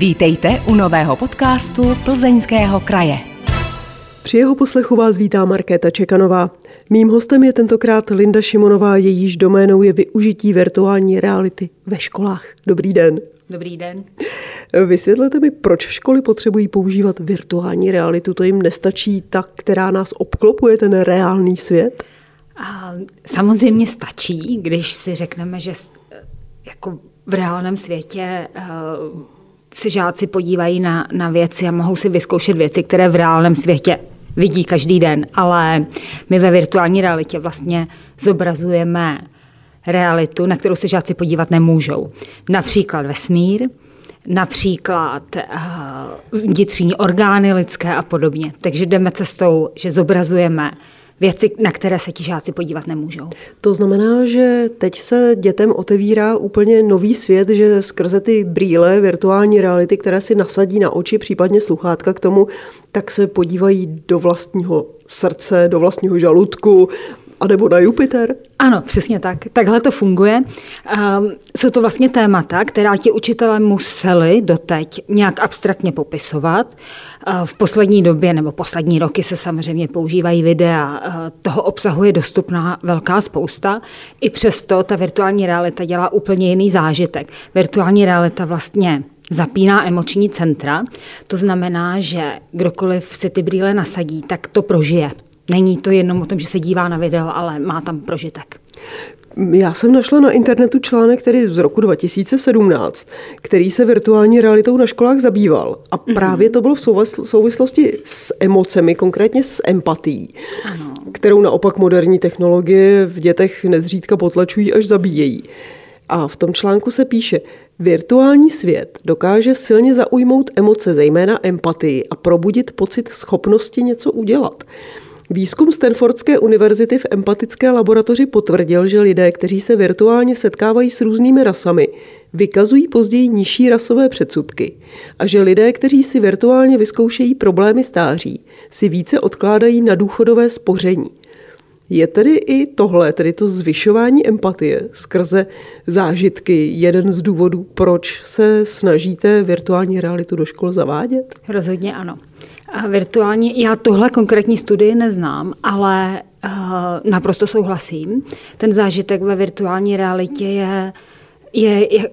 Vítejte u nového podcastu Plzeňského kraje. Při jeho poslechu vás vítá Markéta Čekanová. Mým hostem je tentokrát Linda Šimonová, jejíž doménou je využití virtuální reality ve školách. Dobrý den. Dobrý den. Vysvětlete mi, proč školy potřebují používat virtuální realitu. To jim nestačí ta, která nás obklopuje, ten reálný svět? A samozřejmě stačí, když si řekneme, že jako v reálném světě uh, se žáci podívají na, na věci a mohou si vyzkoušet věci, které v reálném světě vidí každý den, ale my ve virtuální realitě vlastně zobrazujeme realitu, na kterou se žáci podívat nemůžou. Například vesmír, například uh, vnitřní orgány lidské a podobně. Takže jdeme cestou, že zobrazujeme věci, na které se ti žáci podívat nemůžou. To znamená, že teď se dětem otevírá úplně nový svět, že skrze ty brýle virtuální reality, které si nasadí na oči, případně sluchátka k tomu, tak se podívají do vlastního srdce, do vlastního žaludku, a nebo na Jupiter? Ano, přesně tak. Takhle to funguje. Um, jsou to vlastně témata, která ti učitelé museli doteď nějak abstraktně popisovat. Uh, v poslední době nebo poslední roky se samozřejmě používají videa. Uh, toho obsahu je dostupná velká spousta. I přesto ta virtuální realita dělá úplně jiný zážitek. Virtuální realita vlastně zapíná emoční centra. To znamená, že kdokoliv si ty brýle nasadí, tak to prožije. Není to jenom o tom, že se dívá na video, ale má tam prožitek. Já jsem našla na internetu článek, který z roku 2017, který se virtuální realitou na školách zabýval. A mhm. právě to bylo v souvislosti s emocemi, konkrétně s empatí, ano. kterou naopak moderní technologie v dětech nezřídka potlačují až zabíjejí. A v tom článku se píše, virtuální svět dokáže silně zaujmout emoce, zejména empatii a probudit pocit schopnosti něco udělat. Výzkum Stanfordské univerzity v empatické laboratoři potvrdil, že lidé, kteří se virtuálně setkávají s různými rasami, vykazují později nižší rasové předsudky a že lidé, kteří si virtuálně vyzkoušejí problémy stáří, si více odkládají na důchodové spoření. Je tedy i tohle, tedy to zvyšování empatie skrze zážitky, jeden z důvodů, proč se snažíte virtuální realitu do škol zavádět? Rozhodně ano. A virtuální, já tohle konkrétní studii neznám, ale uh, naprosto souhlasím. Ten zážitek ve virtuální realitě je, je, je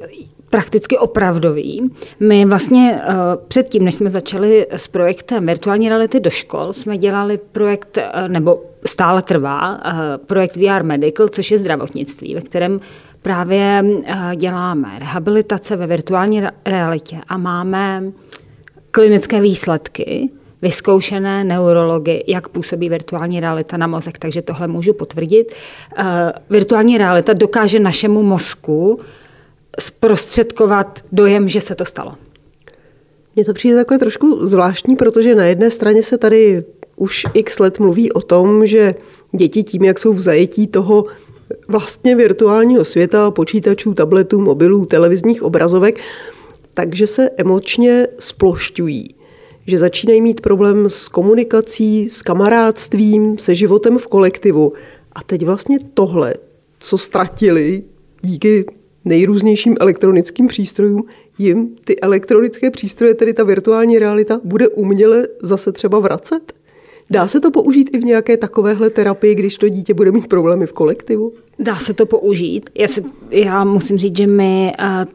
prakticky opravdový. My vlastně uh, předtím, než jsme začali s projektem virtuální reality do škol, jsme dělali projekt, uh, nebo stále trvá, uh, projekt VR Medical, což je zdravotnictví, ve kterém právě děláme rehabilitace ve virtuální realitě a máme klinické výsledky, vyzkoušené neurology, jak působí virtuální realita na mozek, takže tohle můžu potvrdit. Uh, virtuální realita dokáže našemu mozku zprostředkovat dojem, že se to stalo. Mně to přijde takové trošku zvláštní, protože na jedné straně se tady už x let mluví o tom, že děti tím, jak jsou v zajetí toho vlastně virtuálního světa, počítačů, tabletů, mobilů, televizních obrazovek, takže se emočně splošťují že začínají mít problém s komunikací, s kamarádstvím, se životem v kolektivu. A teď vlastně tohle, co ztratili díky nejrůznějším elektronickým přístrojům, jim ty elektronické přístroje, tedy ta virtuální realita, bude uměle zase třeba vracet? Dá se to použít i v nějaké takovéhle terapii, když to dítě bude mít problémy v kolektivu? Dá se to použít. Já, si, já musím říct, že my uh,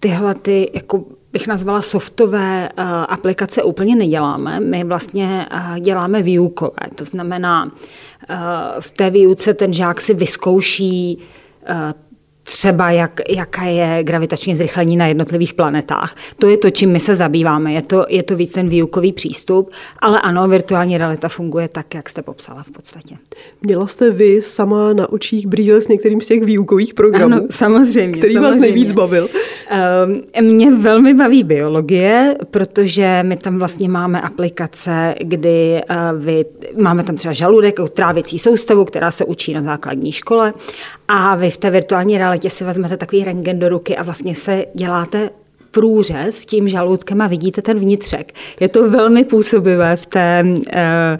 tyhle ty jako bych nazvala softové uh, aplikace úplně neděláme. My vlastně uh, děláme výukové. To znamená, uh, v té výuce ten žák si vyzkouší třeba jak, jaká je gravitační zrychlení na jednotlivých planetách. To je to, čím my se zabýváme. Je to, je to víc ten výukový přístup, ale ano, virtuální realita funguje tak, jak jste popsala v podstatě. Měla jste vy sama na očích brýle s některým z těch výukových programů? Ano, samozřejmě. Který samozřejmě. vás nejvíc bavil? Um, mě velmi baví biologie, protože my tam vlastně máme aplikace, kdy uh, vy, máme tam třeba žaludek, trávicí soustavu, která se učí na základní škole a vy v té virtuální realitě si vezmete takový rengen do ruky a vlastně se děláte průřez tím žaludkem a vidíte ten vnitřek. Je to velmi působivé v té, eh,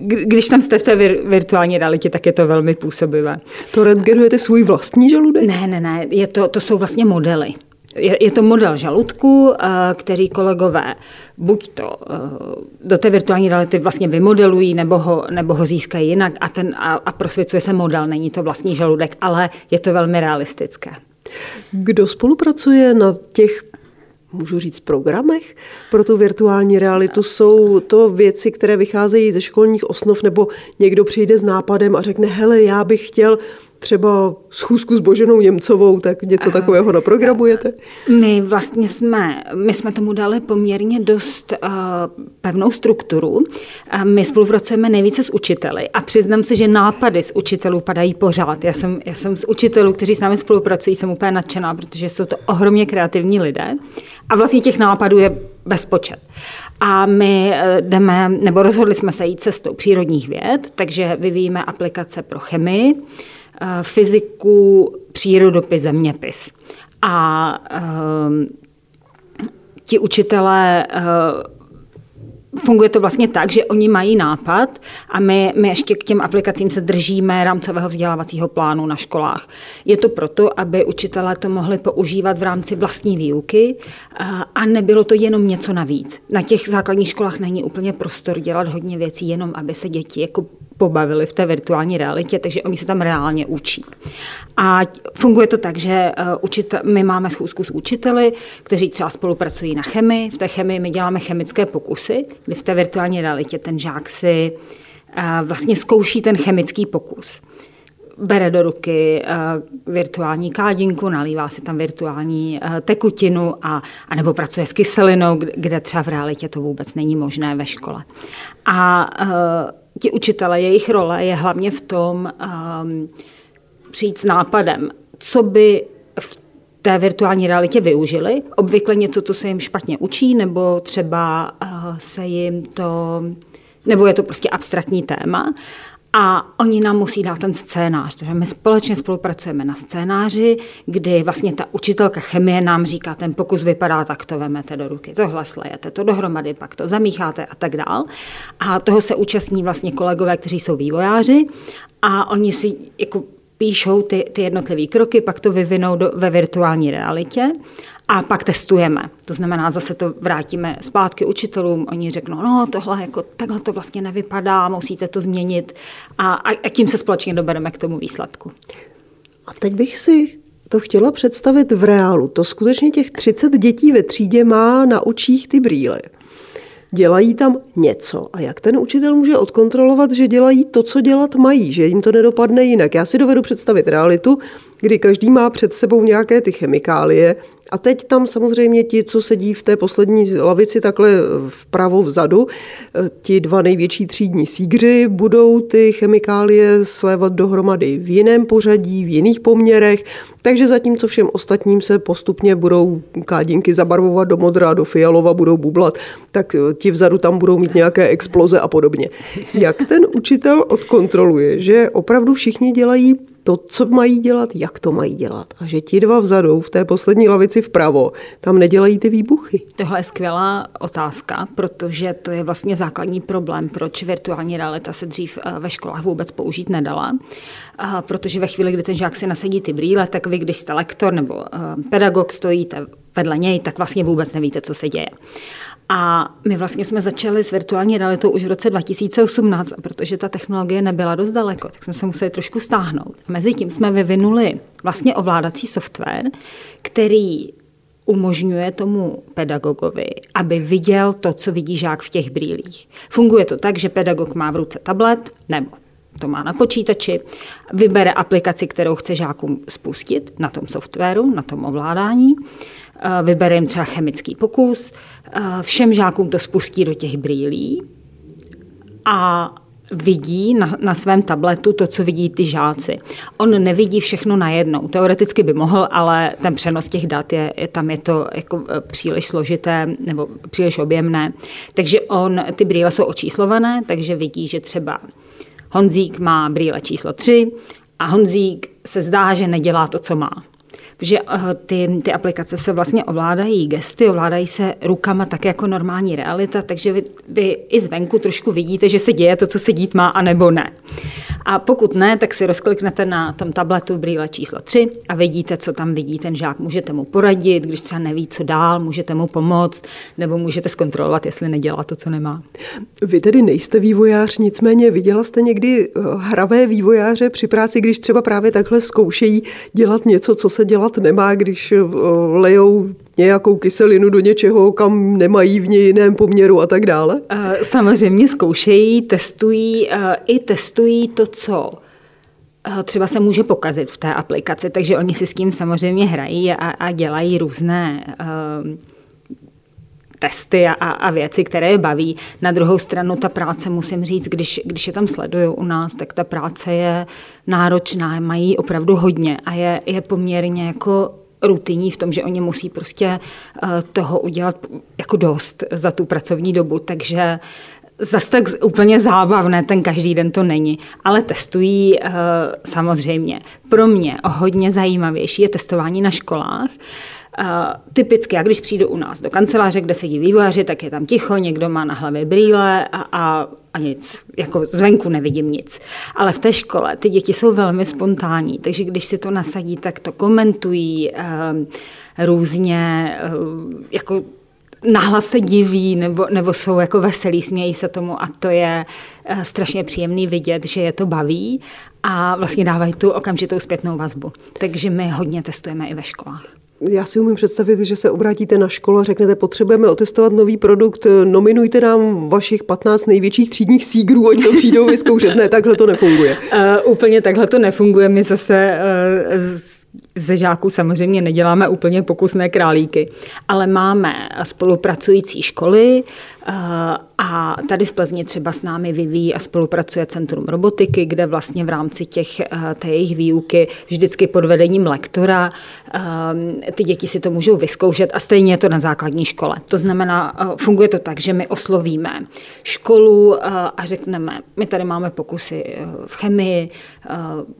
když tam jste v té virtuální realitě, tak je to velmi působivé. To rentgenujete svůj vlastní žaludek? Ne, ne, ne, je to, to jsou vlastně modely. Je, to model žaludku, eh, který kolegové buď to eh, do té virtuální reality vlastně vymodelují, nebo ho, nebo ho získají jinak a, ten, a, a prosvěcuje se model. Není to vlastní žaludek, ale je to velmi realistické. Kdo spolupracuje na těch můžu říct, programech pro tu virtuální realitu? Jsou to věci, které vycházejí ze školních osnov, nebo někdo přijde s nápadem a řekne, hele, já bych chtěl třeba schůzku s Boženou Němcovou, tak něco takového naprogramujete? My vlastně jsme, my jsme tomu dali poměrně dost uh, pevnou strukturu. Uh, my spolupracujeme nejvíce s učiteli a přiznám se, že nápady z učitelů padají pořád. Já jsem, já jsem z učitelů, kteří s námi spolupracují, jsem úplně nadšená, protože jsou to ohromně kreativní lidé a vlastně těch nápadů je bezpočet. A my eh, jdeme, nebo rozhodli jsme se jít cestou přírodních věd, takže vyvíjíme aplikace pro chemii, fyziku, přírodopis, zeměpis. A uh, ti učitelé uh, Funguje to vlastně tak, že oni mají nápad a my, my ještě k těm aplikacím se držíme rámcového vzdělávacího plánu na školách. Je to proto, aby učitelé to mohli používat v rámci vlastní výuky a nebylo to jenom něco navíc. Na těch základních školách není úplně prostor dělat hodně věcí, jenom aby se děti jako pobavili v té virtuální realitě, takže oni se tam reálně učí. A funguje to tak, že eh, my máme schůzku s učiteli, kteří třeba spolupracují na chemii. V té chemii my děláme chemické pokusy, kdy v té virtuální realitě ten žák si eh, vlastně zkouší ten chemický pokus bere do ruky uh, virtuální kádinku, nalívá si tam virtuální tekutinu a, a nebo pracuje s kyselinou, kde třeba v realitě to vůbec není možné ve škole. A ti učitele, jejich role je hlavně v tom um, přijít s nápadem, co by v té virtuální realitě využili. Obvykle něco, co se jim špatně učí, nebo třeba uh, se jim to, nebo je to prostě abstraktní téma. A oni nám musí dát ten scénář. Takže my společně spolupracujeme na scénáři, kdy vlastně ta učitelka chemie nám říká, ten pokus vypadá tak, to vemete do ruky, tohle slejete, to dohromady, pak to zamícháte a tak dál. A toho se účastní vlastně kolegové, kteří jsou vývojáři a oni si jako píšou ty, ty jednotlivé kroky, pak to vyvinou do, ve virtuální realitě a pak testujeme. To znamená, zase to vrátíme zpátky učitelům, oni řeknou, no tohle jako, takhle to vlastně nevypadá, musíte to změnit a, a tím se společně dobereme k tomu výsledku. A teď bych si to chtěla představit v reálu. To skutečně těch 30 dětí ve třídě má na očích ty brýle. Dělají tam něco. A jak ten učitel může odkontrolovat, že dělají to, co dělat mají, že jim to nedopadne jinak? Já si dovedu představit realitu, kdy každý má před sebou nějaké ty chemikálie, a teď tam samozřejmě ti, co sedí v té poslední lavici takhle vpravo vzadu, ti dva největší třídní sígři budou ty chemikálie slévat dohromady v jiném pořadí, v jiných poměrech, takže zatímco všem ostatním se postupně budou kádinky zabarvovat do modra, do fialova, budou bublat, tak ti vzadu tam budou mít nějaké exploze a podobně. Jak ten učitel odkontroluje, že opravdu všichni dělají to, co mají dělat, jak to mají dělat. A že ti dva vzadu v té poslední lavici vpravo tam nedělají ty výbuchy. Tohle je skvělá otázka, protože to je vlastně základní problém, proč virtuální realita se dřív eh, ve školách vůbec použít nedala. Protože ve chvíli, kdy ten žák si nasadí ty brýle, tak vy, když jste lektor nebo eh, pedagog, stojíte vedle něj, tak vlastně vůbec nevíte, co se děje. A my vlastně jsme začali s virtuální realitou už v roce 2018, protože ta technologie nebyla dost daleko, tak jsme se museli trošku stáhnout. A mezi tím jsme vyvinuli vlastně ovládací software, který umožňuje tomu pedagogovi, aby viděl to, co vidí žák v těch brýlích. Funguje to tak, že pedagog má v ruce tablet nebo to má na počítači, vybere aplikaci, kterou chce žákům spustit na tom softwaru, na tom ovládání vybere jim třeba chemický pokus, eh, všem žákům to spustí do těch brýlí a vidí na, na svém tabletu to, co vidí ty žáci. On nevidí všechno najednou. Teoreticky by mohl, ale ten přenos těch dat je, je tam je to jako eh, příliš složité nebo příliš objemné. Takže on, ty brýle jsou očíslované, takže vidí, že třeba Honzík má brýle číslo 3 a Honzík se zdá, že nedělá to, co má že eh, ty, ty aplikace se vlastně ovládají gesty, ovládají se rukama tak jako normální realita, takže vy, vy i zvenku trošku vidíte, že se děje to, co se dít má, anebo ne. A pokud ne, tak si rozkliknete na tom tabletu brýle číslo 3 a vidíte, co tam vidí ten žák. Můžete mu poradit, když třeba neví, co dál, můžete mu pomoct, nebo můžete zkontrolovat, jestli nedělá to, co nemá. Vy tedy nejste vývojář, nicméně viděla jste někdy eh, hravé vývojáře při práci, když třeba právě takhle zkoušejí dělat něco, co se dělat nemá, když eh, lejou nějakou kyselinu do něčeho, kam nemají v něj jiném poměru a tak dále? Eh, samozřejmě zkoušejí, testují, i testují to, co třeba se může pokazit v té aplikaci, takže oni si s tím samozřejmě hrají a, a dělají různé testy a, a věci, které je baví. Na druhou stranu ta práce, musím říct, když, když je tam sleduju u nás, tak ta práce je náročná, mají opravdu hodně a je, je poměrně jako rutinní v tom, že oni musí prostě uh, toho udělat jako dost za tu pracovní dobu, takže zase tak úplně zábavné, ten každý den to není, ale testují uh, samozřejmě. Pro mě hodně zajímavější je testování na školách, Uh, typicky, já když přijdu u nás do kanceláře, kde sedí vývojáři, tak je tam ticho, někdo má na hlavě brýle a, a, a nic. Jako zvenku nevidím nic. Ale v té škole ty děti jsou velmi spontánní, takže když si to nasadí, tak to komentují uh, různě, uh, jako nahlas se diví nebo, nebo jsou jako veselí, smějí se tomu a to je uh, strašně příjemný vidět, že je to baví a vlastně dávají tu okamžitou zpětnou vazbu. Takže my hodně testujeme i ve školách. Já si umím představit, že se obrátíte na školu a řeknete, potřebujeme otestovat nový produkt, nominujte nám vašich 15 největších třídních sígrů, ať to přijdou vyzkoušet. Ne, takhle to nefunguje. Uh, úplně takhle to nefunguje. My zase uh, ze žáků samozřejmě neděláme úplně pokusné králíky, ale máme spolupracující školy, Eh, a tady v Plzni třeba s námi vyvíjí a spolupracuje Centrum robotiky, kde vlastně v rámci těch, eh, té jejich výuky vždycky pod vedením lektora eh, ty děti si to můžou vyzkoušet a stejně je to na základní škole. To znamená, funguje to tak, že my oslovíme školu a řekneme, my tady máme pokusy v chemii,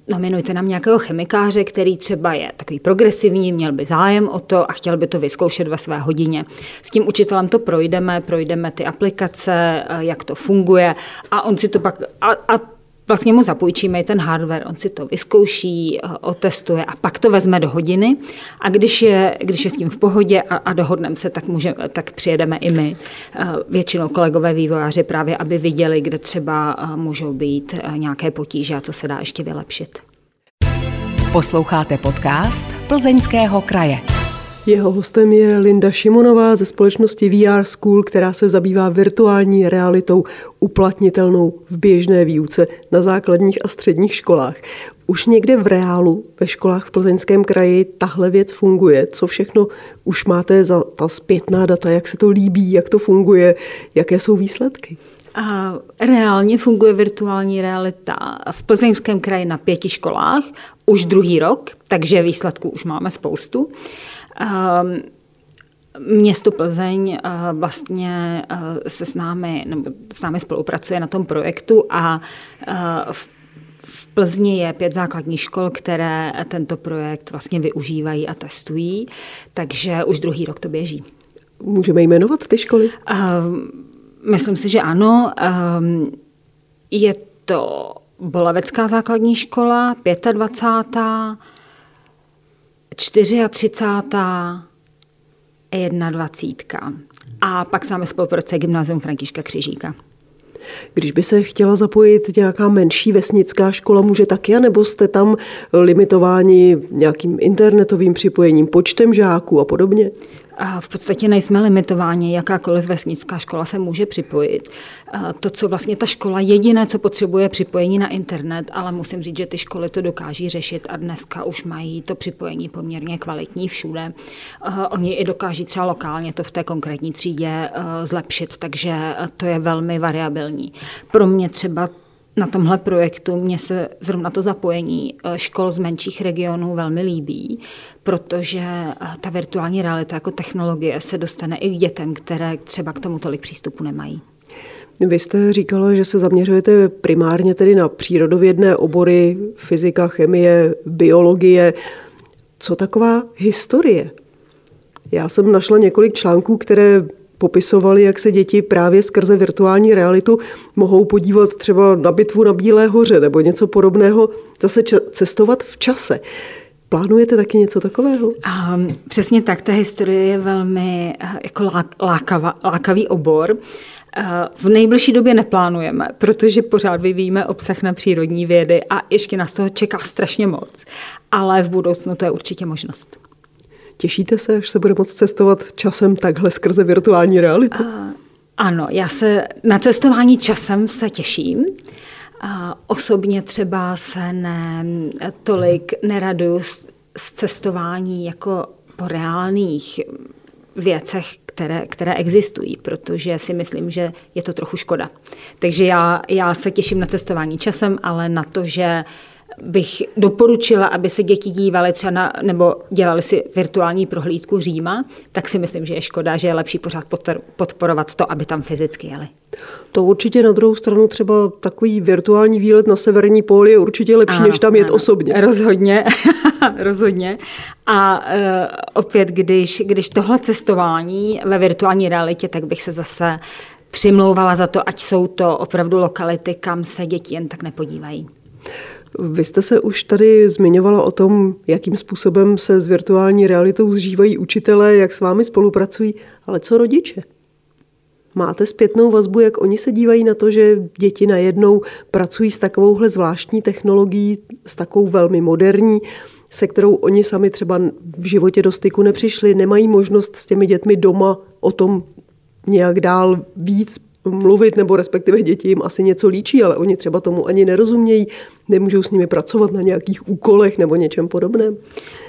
nominujte nám nějakého chemikáře, který třeba je takový progresivní, měl by zájem o to a chtěl by to vyzkoušet ve své hodině. S tím učitelem to projdeme, projdeme ty aplikace, eh, jak to funguje a on si to pak... A, a vlastně mu zapůjčíme i ten hardware, on si to vyzkouší, eh, otestuje a pak to vezme do hodiny a když je, když je s tím v pohodě a, a dohodneme se, tak, může, tak přijedeme i my, eh, většinou kolegové vývojáři právě, aby viděli, kde třeba můžou být nějaké potíže a co se dá ještě vylepšit. Posloucháte podcast Plzeňského kraje. Jeho hostem je Linda Šimonová ze společnosti VR School, která se zabývá virtuální realitou uplatnitelnou v běžné výuce na základních a středních školách. Už někde v reálu ve školách v Plzeňském kraji tahle věc funguje? Co všechno už máte za ta zpětná data? Jak se to líbí? Jak to funguje? Jaké jsou výsledky? Reálně funguje virtuální realita v Plzeňském kraji na pěti školách už druhý rok, takže výsledků už máme spoustu. Ehm, město Plzeň eh, vlastně eh, se s námi, nebo s námi spolupracuje na tom projektu a eh, v v Plzni je pět základních škol, které tento projekt vlastně využívají a testují, takže už druhý rok to běží. Můžeme jmenovat ty školy? Uh, myslím si, že ano. Uh, je to Bolavecká základní škola, 25. 34. 21. A pak máme spolupráce Gymnázium Františka Křižíka. Když by se chtěla zapojit nějaká menší vesnická škola, může taky, nebo jste tam limitováni nějakým internetovým připojením, počtem žáků a podobně? V podstatě nejsme limitováni, jakákoliv vesnická škola se může připojit. To, co vlastně ta škola jediné, co potřebuje připojení na internet, ale musím říct, že ty školy to dokáží řešit a dneska už mají to připojení poměrně kvalitní všude. Oni i dokáží třeba lokálně to v té konkrétní třídě zlepšit, takže to je velmi variabilní. Pro mě třeba na tomhle projektu mě se zrovna to zapojení eh, škol z menších regionů velmi líbí, protože eh, ta virtuální realita jako technologie se dostane i k dětem, které třeba k tomu tolik přístupu nemají. Vy jste říkala, že se zaměřujete primárně tedy na přírodovědné obory, fyzika, chemie, biologie. Co taková historie? Já jsem našla několik článků, které popisovali, jak se děti právě skrze virtuální realitu mohou podívat třeba na bitvu na Bílé hoře nebo něco podobného, zase cestovat v čase. Plánujete taky něco takového? Um, přesně tak, ta historie je velmi uh, jako lákava, lákavý obor. Eh, v nejbližší době neplánujeme, protože pořád vyvíjíme obsah na přírodní vědy a ještě nás toho čeká strašně moc. Ale v budoucnu to je určitě možnost. Těšíte se, až se bude moct cestovat časem takhle skrze virtuální realitu? Uh, ano, já se na cestování časem se těším. Uh, osobně třeba se ne, tolik neraduju z, z cestování jako po reálných věcech, které, které existují, protože si myslím, že je to trochu škoda. Takže já, já se těším na cestování časem, ale na to, že bych doporučila, aby se děti dívaly třeba na, nebo dělali si virtuální prohlídku Říma, tak si myslím, že je škoda, že je lepší pořád podporovat to, aby tam fyzicky jeli. To určitě na druhou stranu třeba takový virtuální výlet na severní pól je určitě lepší, ano, než tam jet ano. osobně. Rozhodně, rozhodně. A uh, opět, když, když tohle cestování ve virtuální realitě, tak bych se zase přimlouvala za to, ať jsou to opravdu lokality, kam se děti jen tak nepodívají. Vy jste se už tady zmiňovala o tom, jakým způsobem se s virtuální realitou zžívají učitelé, jak s vámi spolupracují, ale co rodiče? Máte zpětnou vazbu, jak oni se dívají na to, že děti najednou pracují s takovouhle zvláštní technologií, s takovou velmi moderní, se kterou oni sami třeba v životě do styku nepřišli, nemají možnost s těmi dětmi doma o tom nějak dál víc mluvit, nebo respektive děti jim asi něco líčí, ale oni třeba tomu ani nerozumějí, nemůžou s nimi pracovat na nějakých úkolech nebo něčem podobném.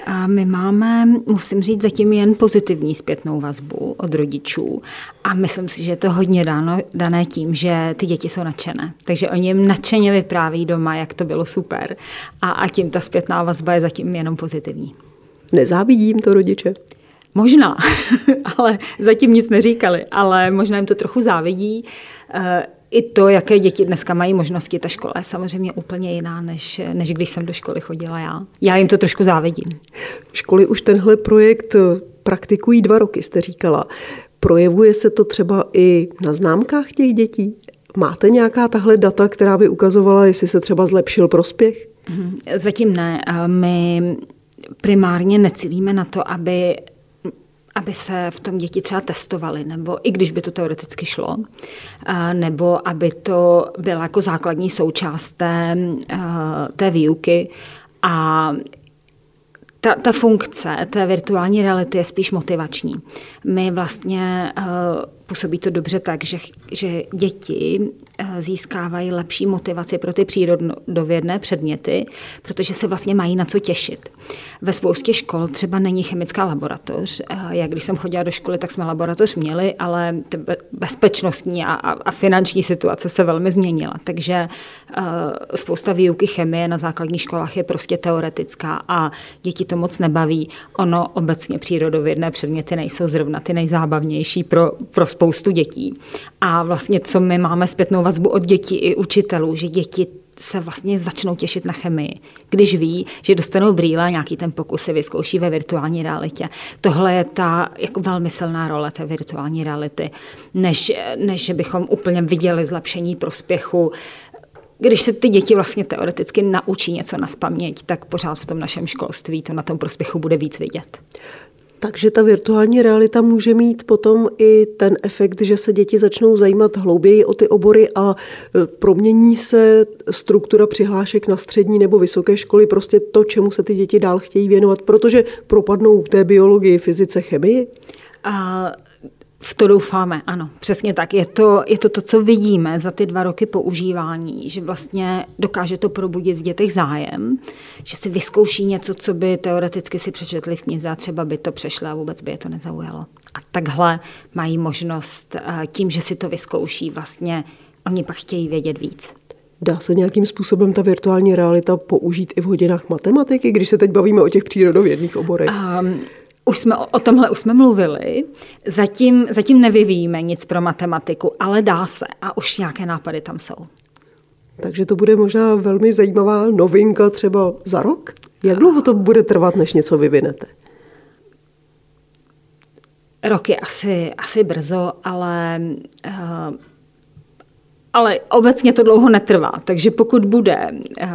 A my máme, musím říct, zatím jen pozitivní zpětnou vazbu od rodičů a myslím si, že je to hodně dáno, dané tím, že ty děti jsou nadšené. Takže oni jim nadšeně vypráví doma, jak to bylo super a, a tím ta zpětná vazba je zatím jenom pozitivní. Nezávidím to rodiče? Možná, ale zatím nic neříkali, ale možná jim to trochu závidí. Eh, I to, jaké děti dneska mají možnosti, ta škola je samozřejmě úplně jiná, než, než když jsem do školy chodila já. Já jim to trošku závidím. Školy už tenhle projekt eh, praktikují dva roky, jste říkala. Projevuje se to třeba i na známkách těch dětí? Máte nějaká tahle data, která by ukazovala, jestli se třeba zlepšil prospěch? Mhm, zatím ne. My primárně necílíme na to, aby aby se v tom děti třeba testovaly, nebo i když by to teoreticky šlo, nebo aby to byla jako základní součást té, té výuky. A ta, ta funkce té virtuální reality je spíš motivační. My vlastně působí to dobře tak, že, že děti eh, získávají lepší motivaci pro ty přírodovědné předměty, protože se vlastně mají na co těšit. Ve spoustě škol třeba není chemická laboratoř. Eh, já když jsem chodila do školy, tak jsme laboratoř měli, ale bezpečnostní a, a finanční situace se velmi změnila. Takže uh, spousta výuky chemie na základních školách je prostě teoretická a děti to moc nebaví. Ono obecně přírodovědné předměty nejsou zrovna ty nejzábavnější pro, pro spoustu dětí. A vlastně, co my máme zpětnou vazbu od dětí i učitelů, že děti se vlastně začnou těšit na chemii, když ví, že dostanou brýle nějaký ten pokus si vyzkouší ve virtuální realitě. Tohle je ta jako velmi silná role té virtuální reality, než, než bychom úplně viděli zlepšení prospěchu když se ty děti vlastně teoreticky naučí něco na spaměť, tak pořád v tom našem školství to na tom prospěchu bude víc vidět. Takže ta virtuální realita může mít potom i ten efekt, že se děti začnou zajímat hlouběji o ty obory a e, promění se struktura přihlášek na střední nebo vysoké školy, prostě to, čemu se ty děti dál chtějí věnovat, protože propadnou té biologii, fyzice, chemii? A v to doufáme, ano, přesně tak. Je to, je to to, co vidíme za ty dva roky používání, že vlastně dokáže to probudit v dětech zájem, že si vyzkouší něco, co by teoreticky si přečetli v knize a třeba by to přešlo a vůbec by je to nezaujalo. A takhle mají možnost eh, tím, že si to vyzkouší, vlastně oni pak chtějí vědět víc. Dá se nějakým způsobem ta virtuální realita použít i v hodinách matematiky, když se teď bavíme o těch přírodovědných oborech? Um, už jsme o tomhle už jsme mluvili. Zatím, zatím nevyvíjíme nic pro matematiku, ale dá se a už nějaké nápady tam jsou. Takže to bude možná velmi zajímavá novinka třeba za rok? Jak dlouho to bude trvat, než něco vyvinete? roky asi, asi brzo, ale ale obecně to dlouho netrvá, takže pokud bude, eh,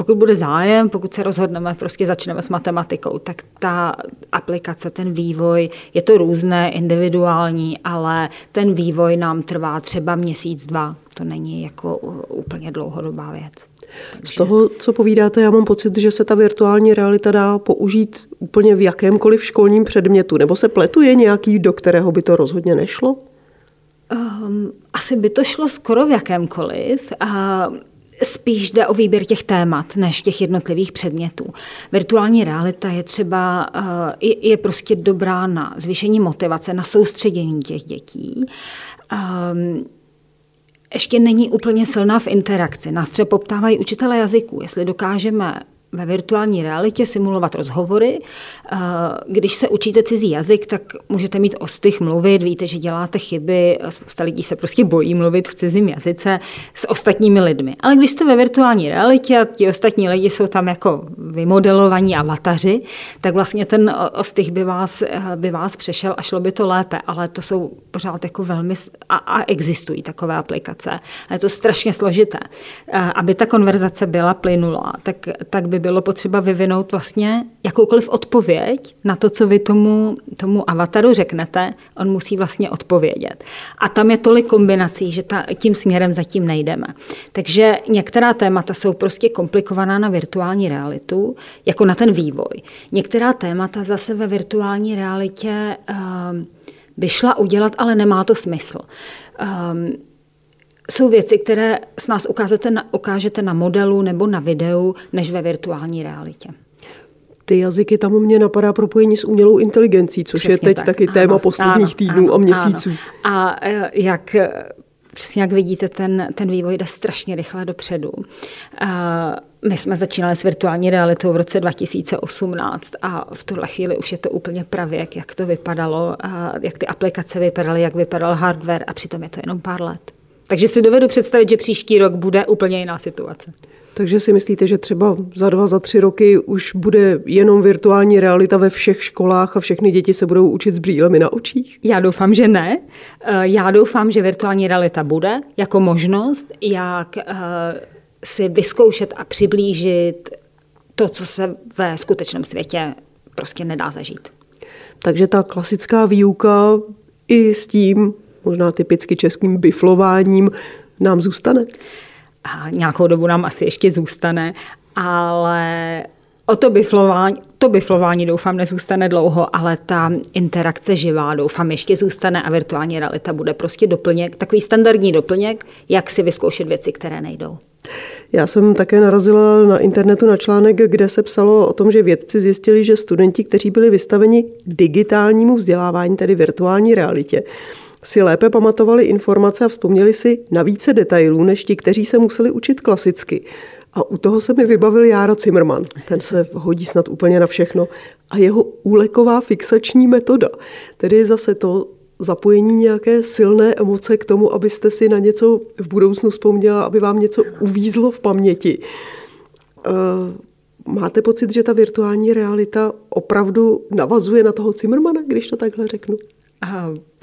pokud bude zájem, pokud se rozhodneme, prostě začneme s matematikou, tak ta aplikace, ten vývoj, je to různé, individuální, ale ten vývoj nám trvá třeba měsíc, dva. To není jako úplně dlouhodobá věc. Takže... Z toho, co povídáte, já mám pocit, že se ta virtuální realita dá použít úplně v jakémkoliv školním předmětu, nebo se pletuje nějaký, do kterého by to rozhodně nešlo? Um, asi by to šlo skoro v jakémkoliv. Uh, spíš jde o výběr těch témat, než těch jednotlivých předmětů. Virtuální realita je třeba, uh, je, prostě dobrá na zvýšení motivace, na soustředění těch dětí. Um, ještě není úplně silná v interakci. Nás třeba poptávají učitele jazyků, jestli dokážeme ve virtuální realitě simulovat rozhovory. Eh, když se učíte cizí jazyk, tak můžete mít ostych mluvit, víte, že děláte chyby, spousta lidí se prostě bojí mluvit v cizím jazyce s ostatními lidmi. Ale když jste ve virtuální realitě a ti ostatní lidi jsou tam jako vymodelovaní avataři, tak vlastně ten ostych by vás, eh, by vás přešel a šlo by to lépe, ale to jsou pořád jako velmi, a, a existují takové aplikace. Ale je to strašně složité. Eh, aby ta konverzace byla plynulá, tak, tak by bylo potřeba vyvinout vlastně jakoukoliv odpověď na to, co vy tomu, tomu avataru řeknete, on musí vlastně odpovědět. A tam je tolik kombinací, že ta, tím směrem zatím nejdeme. Takže některá témata jsou prostě komplikovaná na virtuální realitu, jako na ten vývoj. Některá témata zase ve virtuální realitě um, by šla udělat, ale nemá to smysl. Um, jsou věci, které s nás ukážete na, ukážete na modelu nebo na videu, než ve virtuální realitě. Ty jazyky tam mě napadá propojení s umělou inteligencí, což Přesně je teď tak. taky ano, téma posledních ano, týdnů ano, a měsíců. Ano. A jak přesně jak vidíte, ten, ten vývoj jde strašně rychle dopředu. My jsme začínali s virtuální realitou v roce 2018 a v tuhle chvíli už je to úplně pravěk, jak to vypadalo, jak ty aplikace vypadaly, jak vypadal hardware a přitom je to jenom pár let. Takže si dovedu představit, že příští rok bude úplně jiná situace. Takže si myslíte, že třeba za dva, za tři roky už bude jenom virtuální realita ve všech školách a všechny děti se budou učit s brýlemi na očích? Já doufám, že ne. Eh, já doufám, že virtuální realita bude jako možnost, jak eh, si vyzkoušet a přiblížit to, co se ve skutečném světě prostě nedá zažít. Takže ta klasická výuka i s tím možná typicky českým biflováním nám zůstane? A nějakou dobu nám asi ještě zůstane, ale o to biflování, to biflování doufám nezůstane dlouho, ale ta interakce živá doufám ještě zůstane a virtuální realita bude prostě doplněk, takový standardní doplněk, jak si vyzkoušet věci, které nejdou. Já jsem také narazila na internetu na článek, kde se psalo o tom, že vědci zjistili, že studenti, kteří byli vystaveni digitálnímu vzdělávání, tedy virtuální realitě, si lépe pamatovali informace a vzpomněli si na více detailů, než ti, kteří se museli učit klasicky. A u toho se mi vybavil Jára Zimmerman. Ten se hodí snad úplně na všechno. A jeho úleková fixační metoda. Tedy zase to zapojení nějaké silné emoce k tomu, abyste si na něco v budoucnu vzpomněla, aby vám něco uvízlo v paměti. Eh, máte pocit, že ta virtuální realita opravdu navazuje na toho Zimmermana, když to takhle řeknu?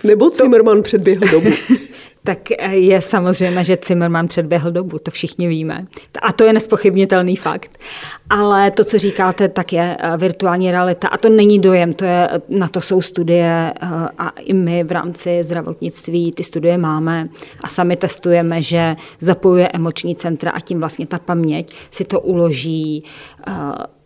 Nebo Zimmerman to... předběhl dobu? tak eh, je samozřejmě, že Zimmerman předběhl dobu, to všichni víme. A to je nespochybnitelný fakt. Ale to, co říkáte, tak je eh, virtuální realita. A to není dojem, to je, na to jsou studie eh, a i my v rámci zdravotnictví ty studie máme a sami testujeme, že zapojuje emoční centra a tím vlastně ta paměť si to uloží,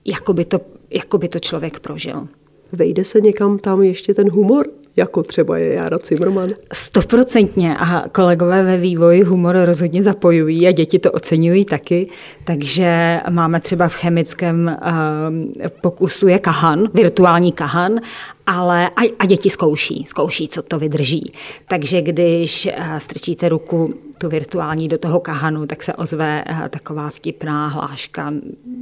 jako by to, jako by to člověk prožil. Vejde se někam tam ještě ten humor? Jako třeba je Jára Zimmerman? Stoprocentně. A kolegové ve vývoji humor rozhodně zapojují a děti to oceňují taky, takže máme třeba v chemickém uh, pokusu je kahan, virtuální kahan ale a, a děti zkouší, zkouší, co to vydrží. Takže když uh, strčíte ruku tu virtuální do toho kahanu, tak se ozve uh, taková vtipná hláška.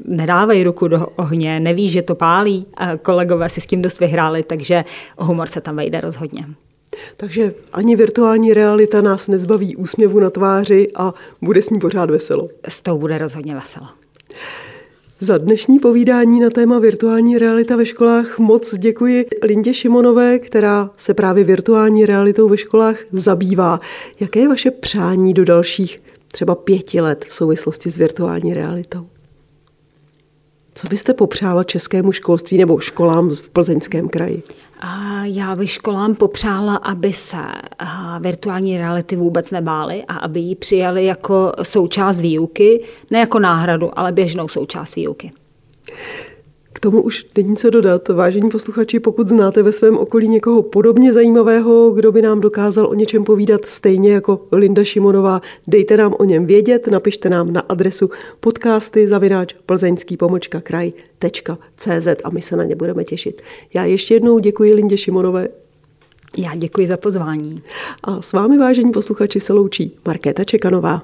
Nedávej ruku do ohně, nevíš, že to pálí. Kolegové si s tím dost vyhráli, takže humor se tam vejde rozhodně. Takže ani virtuální realita nás nezbaví úsměvu na tváři a bude s ní pořád veselo. S tou bude rozhodně veselo. Za dnešní povídání na téma virtuální realita ve školách moc děkuji Lindě Šimonové, která se právě virtuální realitou ve školách zabývá. Jaké je vaše přání do dalších třeba pěti let v souvislosti s virtuální realitou? Co byste popřála českému školství nebo školám v plzeňském kraji? Já bych školám popřála, aby se virtuální reality vůbec nebály a aby ji přijali jako součást výuky, ne jako náhradu, ale běžnou součást výuky. K tomu už není co dodat. Vážení posluchači, pokud znáte ve svém okolí někoho podobně zajímavého, kdo by nám dokázal o něčem povídat stejně jako Linda Šimonová, dejte nám o něm vědět, napište nám na adresu podcasty zavináč plzeňský pomočka kraj.cz a my se na ně budeme těšit. Já ještě jednou děkuji Lindě Šimonové. Já děkuji za pozvání. A s vámi, vážení posluchači, se loučí Markéta Čekanová.